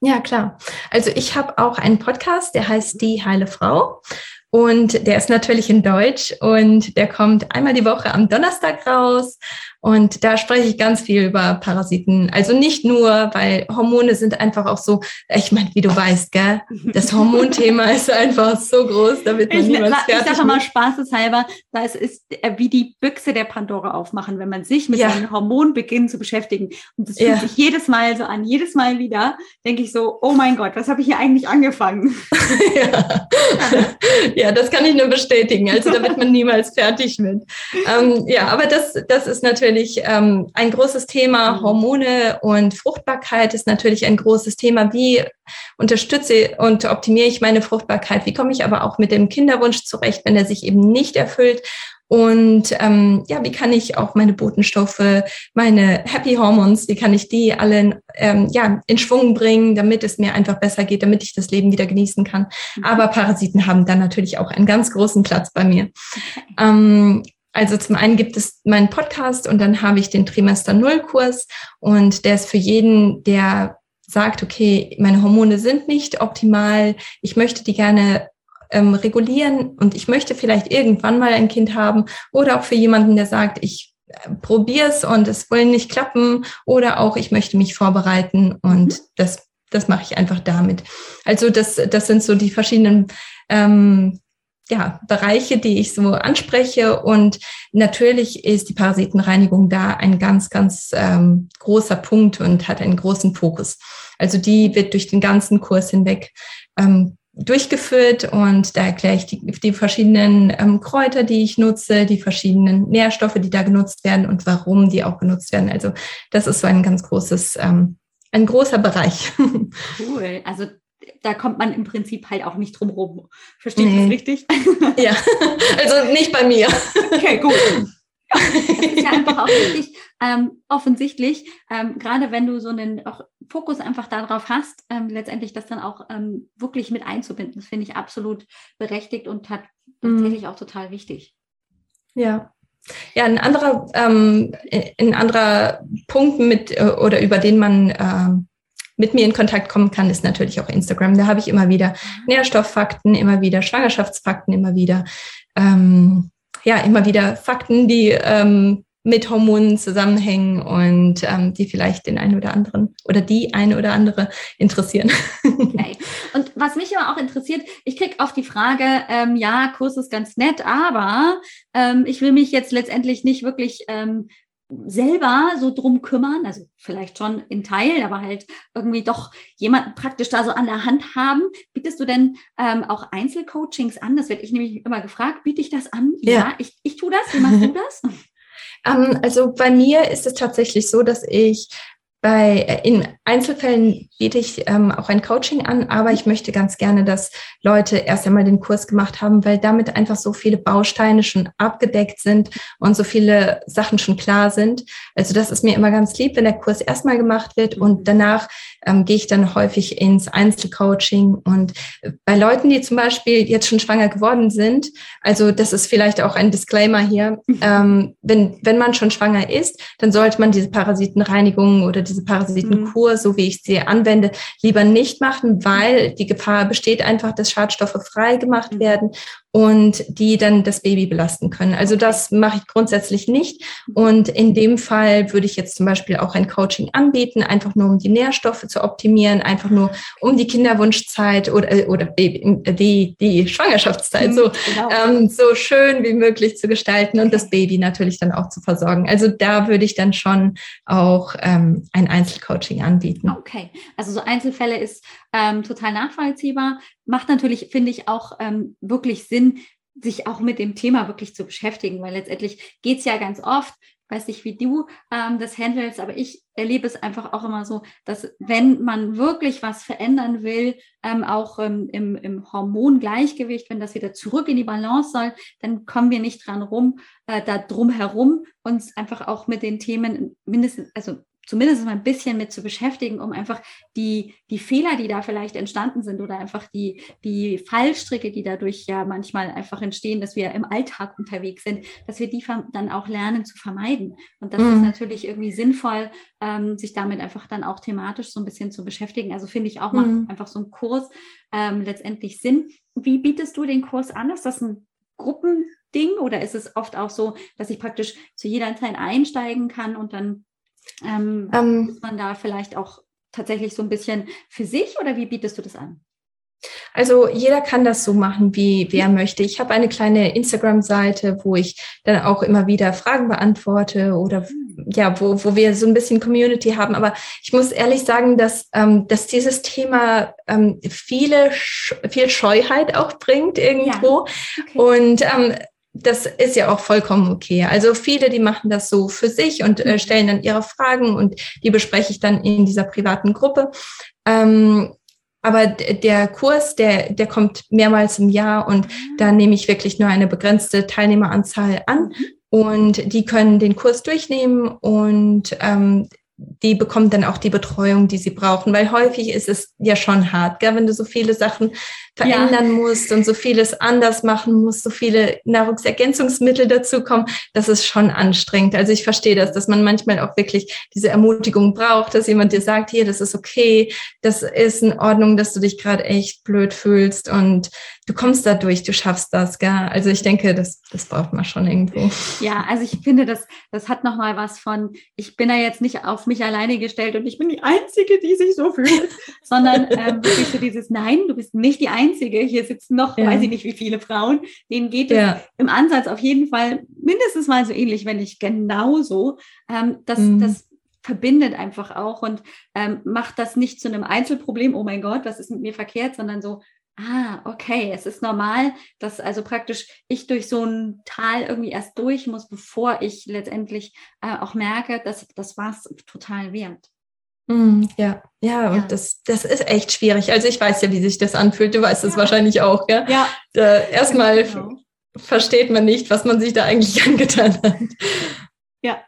Ja, klar. Also ich habe auch einen Podcast, der heißt Die Heile Frau. Und der ist natürlich in Deutsch und der kommt einmal die Woche am Donnerstag raus. Und da spreche ich ganz viel über Parasiten. Also nicht nur, weil Hormone sind einfach auch so, ich meine, wie du weißt, gell, das Hormonthema ist einfach so groß, damit man ich, niemals fertig Ich sage mal spaßeshalber, das ist äh, wie die Büchse der Pandora aufmachen, wenn man sich mit ja. seinen Hormonen beginnt zu beschäftigen. Und das fühlt ja. sich jedes Mal so an, jedes Mal wieder denke ich so, oh mein Gott, was habe ich hier eigentlich angefangen? ja. ja, das kann ich nur bestätigen. Also da wird man niemals fertig mit. Ähm, ja, aber das, das ist natürlich natürlich ähm, ein großes Thema. Mhm. Hormone und Fruchtbarkeit ist natürlich ein großes Thema. Wie unterstütze und optimiere ich meine Fruchtbarkeit? Wie komme ich aber auch mit dem Kinderwunsch zurecht, wenn er sich eben nicht erfüllt? Und ähm, ja, wie kann ich auch meine Botenstoffe, meine Happy Hormones, wie kann ich die alle ähm, ja, in Schwung bringen, damit es mir einfach besser geht, damit ich das Leben wieder genießen kann. Mhm. Aber Parasiten haben dann natürlich auch einen ganz großen Platz bei mir. Ähm, also zum einen gibt es meinen Podcast und dann habe ich den Trimester Null Kurs und der ist für jeden, der sagt, okay, meine Hormone sind nicht optimal, ich möchte die gerne ähm, regulieren und ich möchte vielleicht irgendwann mal ein Kind haben oder auch für jemanden, der sagt, ich äh, probiere es und es will nicht klappen oder auch ich möchte mich vorbereiten und mhm. das, das mache ich einfach damit. Also das, das sind so die verschiedenen ähm, ja, Bereiche, die ich so anspreche. Und natürlich ist die Parasitenreinigung da ein ganz, ganz ähm, großer Punkt und hat einen großen Fokus. Also die wird durch den ganzen Kurs hinweg ähm, durchgeführt und da erkläre ich die, die verschiedenen ähm, Kräuter, die ich nutze, die verschiedenen Nährstoffe, die da genutzt werden und warum die auch genutzt werden. Also das ist so ein ganz großes, ähm, ein großer Bereich. Cool. Also da kommt man im Prinzip halt auch nicht drum rum. Versteht nee. das richtig? Ja, also nicht bei mir. Okay, gut. Das ist ja einfach auch richtig ähm, offensichtlich, ähm, gerade wenn du so einen auch Fokus einfach darauf hast, ähm, letztendlich das dann auch ähm, wirklich mit einzubinden. Das finde ich absolut berechtigt und hat mhm. tatsächlich auch total wichtig. Ja. Ja, ein anderer, ähm, ein anderer Punkt mit äh, oder über den man äh, mit mir in Kontakt kommen kann, ist natürlich auch Instagram. Da habe ich immer wieder Nährstofffakten, immer wieder Schwangerschaftsfakten, immer wieder, ähm, ja, immer wieder Fakten, die ähm, mit Hormonen zusammenhängen und ähm, die vielleicht den einen oder anderen oder die eine oder andere interessieren. Okay. Und was mich aber auch interessiert, ich kriege oft die Frage, ähm, ja, Kurs ist ganz nett, aber ähm, ich will mich jetzt letztendlich nicht wirklich ähm, selber so drum kümmern, also vielleicht schon in Teilen, aber halt irgendwie doch jemanden praktisch da so an der Hand haben. Bietest du denn ähm, auch Einzelcoachings an? Das werde ich nämlich immer gefragt. Biete ich das an? Ja, ja ich, ich tue das. Wie machst du das? Ähm, also bei mir ist es tatsächlich so, dass ich bei, äh, in Einzelfällen biete ich ähm, auch ein Coaching an, aber ich möchte ganz gerne, dass Leute erst einmal den Kurs gemacht haben, weil damit einfach so viele Bausteine schon abgedeckt sind und so viele Sachen schon klar sind. Also das ist mir immer ganz lieb, wenn der Kurs erstmal gemacht wird und mhm. danach ähm, gehe ich dann häufig ins Einzelcoaching. Und bei Leuten, die zum Beispiel jetzt schon schwanger geworden sind, also das ist vielleicht auch ein Disclaimer hier, ähm, wenn, wenn man schon schwanger ist, dann sollte man diese Parasitenreinigung oder diese Parasitenkur, mhm. so wie ich sie anwende, lieber nicht machen, weil die Gefahr besteht einfach, dass Schadstoffe frei gemacht mhm. werden und die dann das Baby belasten können. Also das mache ich grundsätzlich nicht. Und in dem Fall würde ich jetzt zum Beispiel auch ein Coaching anbieten, einfach nur um die Nährstoffe zu optimieren, einfach nur um die Kinderwunschzeit oder, oder Baby, die, die Schwangerschaftszeit so, genau. ähm, so schön wie möglich zu gestalten und das Baby natürlich dann auch zu versorgen. Also da würde ich dann schon auch ähm, ein Einzelcoaching anbieten. Okay, also so Einzelfälle ist ähm, total nachvollziehbar. Macht natürlich, finde ich, auch ähm, wirklich Sinn, sich auch mit dem Thema wirklich zu beschäftigen, weil letztendlich geht es ja ganz oft, weiß nicht, wie du ähm, das handelst, aber ich erlebe es einfach auch immer so, dass wenn man wirklich was verändern will, ähm, auch ähm, im, im Hormongleichgewicht, wenn das wieder zurück in die Balance soll, dann kommen wir nicht dran rum, äh, da drum herum, uns einfach auch mit den Themen mindestens, also zumindest mal ein bisschen mit zu beschäftigen, um einfach die, die Fehler, die da vielleicht entstanden sind oder einfach die, die Fallstricke, die dadurch ja manchmal einfach entstehen, dass wir im Alltag unterwegs sind, dass wir die dann auch lernen zu vermeiden. Und das mhm. ist natürlich irgendwie sinnvoll, ähm, sich damit einfach dann auch thematisch so ein bisschen zu beschäftigen. Also finde ich auch mhm. macht einfach so ein Kurs ähm, letztendlich Sinn. Wie bietest du den Kurs an? Ist das ein Gruppending oder ist es oft auch so, dass ich praktisch zu jeder Zeit einsteigen kann und dann ähm, ähm, ist man da vielleicht auch tatsächlich so ein bisschen für sich oder wie bietest du das an? Also jeder kann das so machen, wie wer möchte. Ich habe eine kleine Instagram-Seite, wo ich dann auch immer wieder Fragen beantworte oder hm. ja, wo, wo wir so ein bisschen Community haben. Aber ich muss ehrlich sagen, dass, ähm, dass dieses Thema ähm, viele viel Scheuheit auch bringt irgendwo. Ja. Okay. Und ähm, das ist ja auch vollkommen okay. Also viele, die machen das so für sich und äh, mhm. stellen dann ihre Fragen und die bespreche ich dann in dieser privaten Gruppe. Ähm, aber der Kurs, der, der kommt mehrmals im Jahr und da nehme ich wirklich nur eine begrenzte Teilnehmeranzahl an mhm. und die können den Kurs durchnehmen und ähm, die bekommen dann auch die Betreuung, die sie brauchen, weil häufig ist es ja schon hart, gell? wenn du so viele Sachen verändern ja. musst und so vieles anders machen musst, so viele Nahrungsergänzungsmittel dazukommen, das ist schon anstrengend. Also ich verstehe das, dass man manchmal auch wirklich diese Ermutigung braucht, dass jemand dir sagt, hier, das ist okay, das ist in Ordnung, dass du dich gerade echt blöd fühlst und du kommst da durch, du schaffst das, gell? Also ich denke, das, das braucht man schon irgendwo. Ja, also ich finde, das, das hat nochmal was von, ich bin da jetzt nicht auf mich alleine gestellt und ich bin die Einzige, die sich so fühlt, sondern ähm, wirklich so dieses Nein, du bist nicht die Einzige. Hier sitzen noch, ja. weiß ich nicht, wie viele Frauen. Denen geht ja. es im Ansatz auf jeden Fall mindestens mal so ähnlich, wenn nicht genauso. Ähm, das, mhm. das verbindet einfach auch und ähm, macht das nicht zu einem Einzelproblem, oh mein Gott, was ist mit mir verkehrt, sondern so, Ah, okay. Es ist normal, dass also praktisch ich durch so ein Tal irgendwie erst durch muss, bevor ich letztendlich äh, auch merke, dass das war es total wert. Mm, ja, ja, und das, das ist echt schwierig. Also ich weiß ja, wie sich das anfühlt. Du weißt es ja. wahrscheinlich auch, gell? Ja. Äh, erstmal genau. versteht man nicht, was man sich da eigentlich angetan hat. Ja,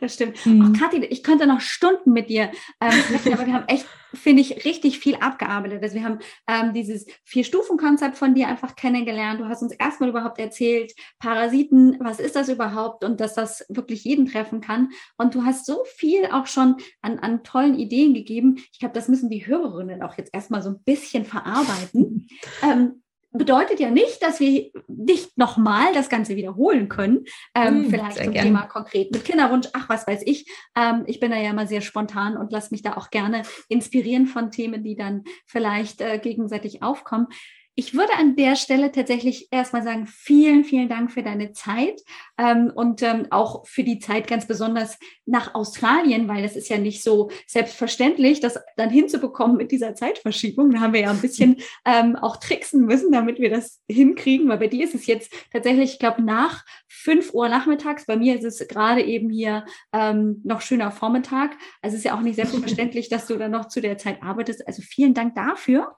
das stimmt. Mhm. Oh, Kathi, ich könnte noch Stunden mit dir ähm, sprechen, aber wir haben echt, finde ich, richtig viel abgearbeitet. Also wir haben ähm, dieses Vier-Stufen-Konzept von dir einfach kennengelernt. Du hast uns erstmal überhaupt erzählt, Parasiten, was ist das überhaupt und dass das wirklich jeden treffen kann. Und du hast so viel auch schon an, an tollen Ideen gegeben. Ich glaube, das müssen die Hörerinnen auch jetzt erstmal so ein bisschen verarbeiten. Ähm, bedeutet ja nicht, dass wir nicht nochmal das Ganze wiederholen können. Ähm, mm, vielleicht zum gern. Thema konkret mit Kinderwunsch, ach, was weiß ich. Ähm, ich bin da ja immer sehr spontan und lasse mich da auch gerne inspirieren von Themen, die dann vielleicht äh, gegenseitig aufkommen. Ich würde an der Stelle tatsächlich erstmal sagen, vielen, vielen Dank für deine Zeit ähm, und ähm, auch für die Zeit ganz besonders nach Australien, weil das ist ja nicht so selbstverständlich, das dann hinzubekommen mit dieser Zeitverschiebung. Da haben wir ja ein bisschen ähm, auch tricksen müssen, damit wir das hinkriegen, weil bei dir ist es jetzt tatsächlich, ich glaube, nach fünf Uhr nachmittags. Bei mir ist es gerade eben hier ähm, noch schöner Vormittag. Also es ist ja auch nicht selbstverständlich, dass du dann noch zu der Zeit arbeitest. Also vielen Dank dafür.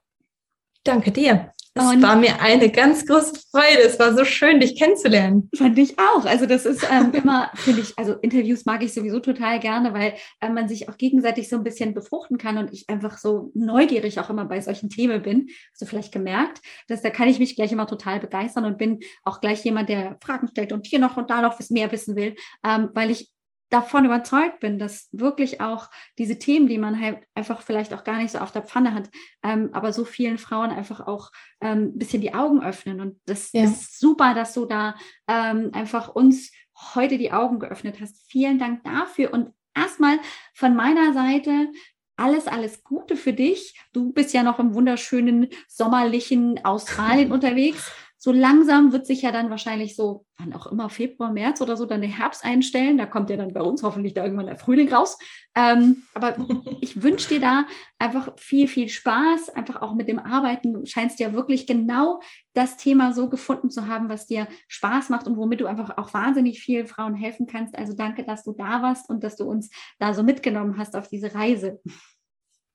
Danke dir. Es und war mir eine ganz große Freude. Es war so schön, dich kennenzulernen. Fand ich auch. Also das ist ähm, immer, finde ich, also Interviews mag ich sowieso total gerne, weil äh, man sich auch gegenseitig so ein bisschen befruchten kann und ich einfach so neugierig auch immer bei solchen Themen bin. Hast du vielleicht gemerkt, dass da kann ich mich gleich immer total begeistern und bin auch gleich jemand, der Fragen stellt und hier noch und da noch mehr wissen will, ähm, weil ich davon überzeugt bin, dass wirklich auch diese Themen, die man halt einfach vielleicht auch gar nicht so auf der Pfanne hat, ähm, aber so vielen Frauen einfach auch ähm, ein bisschen die Augen öffnen. Und das ja. ist super, dass du da ähm, einfach uns heute die Augen geöffnet hast. Vielen Dank dafür. Und erstmal von meiner Seite alles, alles Gute für dich. Du bist ja noch im wunderschönen sommerlichen Australien unterwegs so langsam wird sich ja dann wahrscheinlich so, wann auch immer, Februar, März oder so, dann der Herbst einstellen. Da kommt ja dann bei uns hoffentlich da irgendwann der Frühling raus. Ähm, aber ich wünsche dir da einfach viel, viel Spaß, einfach auch mit dem Arbeiten. Du scheinst ja wirklich genau das Thema so gefunden zu haben, was dir Spaß macht und womit du einfach auch wahnsinnig vielen Frauen helfen kannst. Also danke, dass du da warst und dass du uns da so mitgenommen hast auf diese Reise.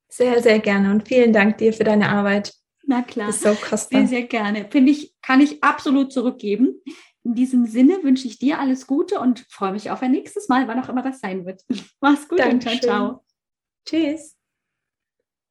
Sehr, sehr gerne und vielen Dank dir für deine Arbeit. Na klar. Das ist so. Sehr, sehr gerne. Finde ich, kann ich absolut zurückgeben. In diesem Sinne wünsche ich dir alles Gute und freue mich auf ein nächstes Mal, wann auch immer das sein wird. Mach's gut Dankeschön. und ciao, ciao. Tschüss.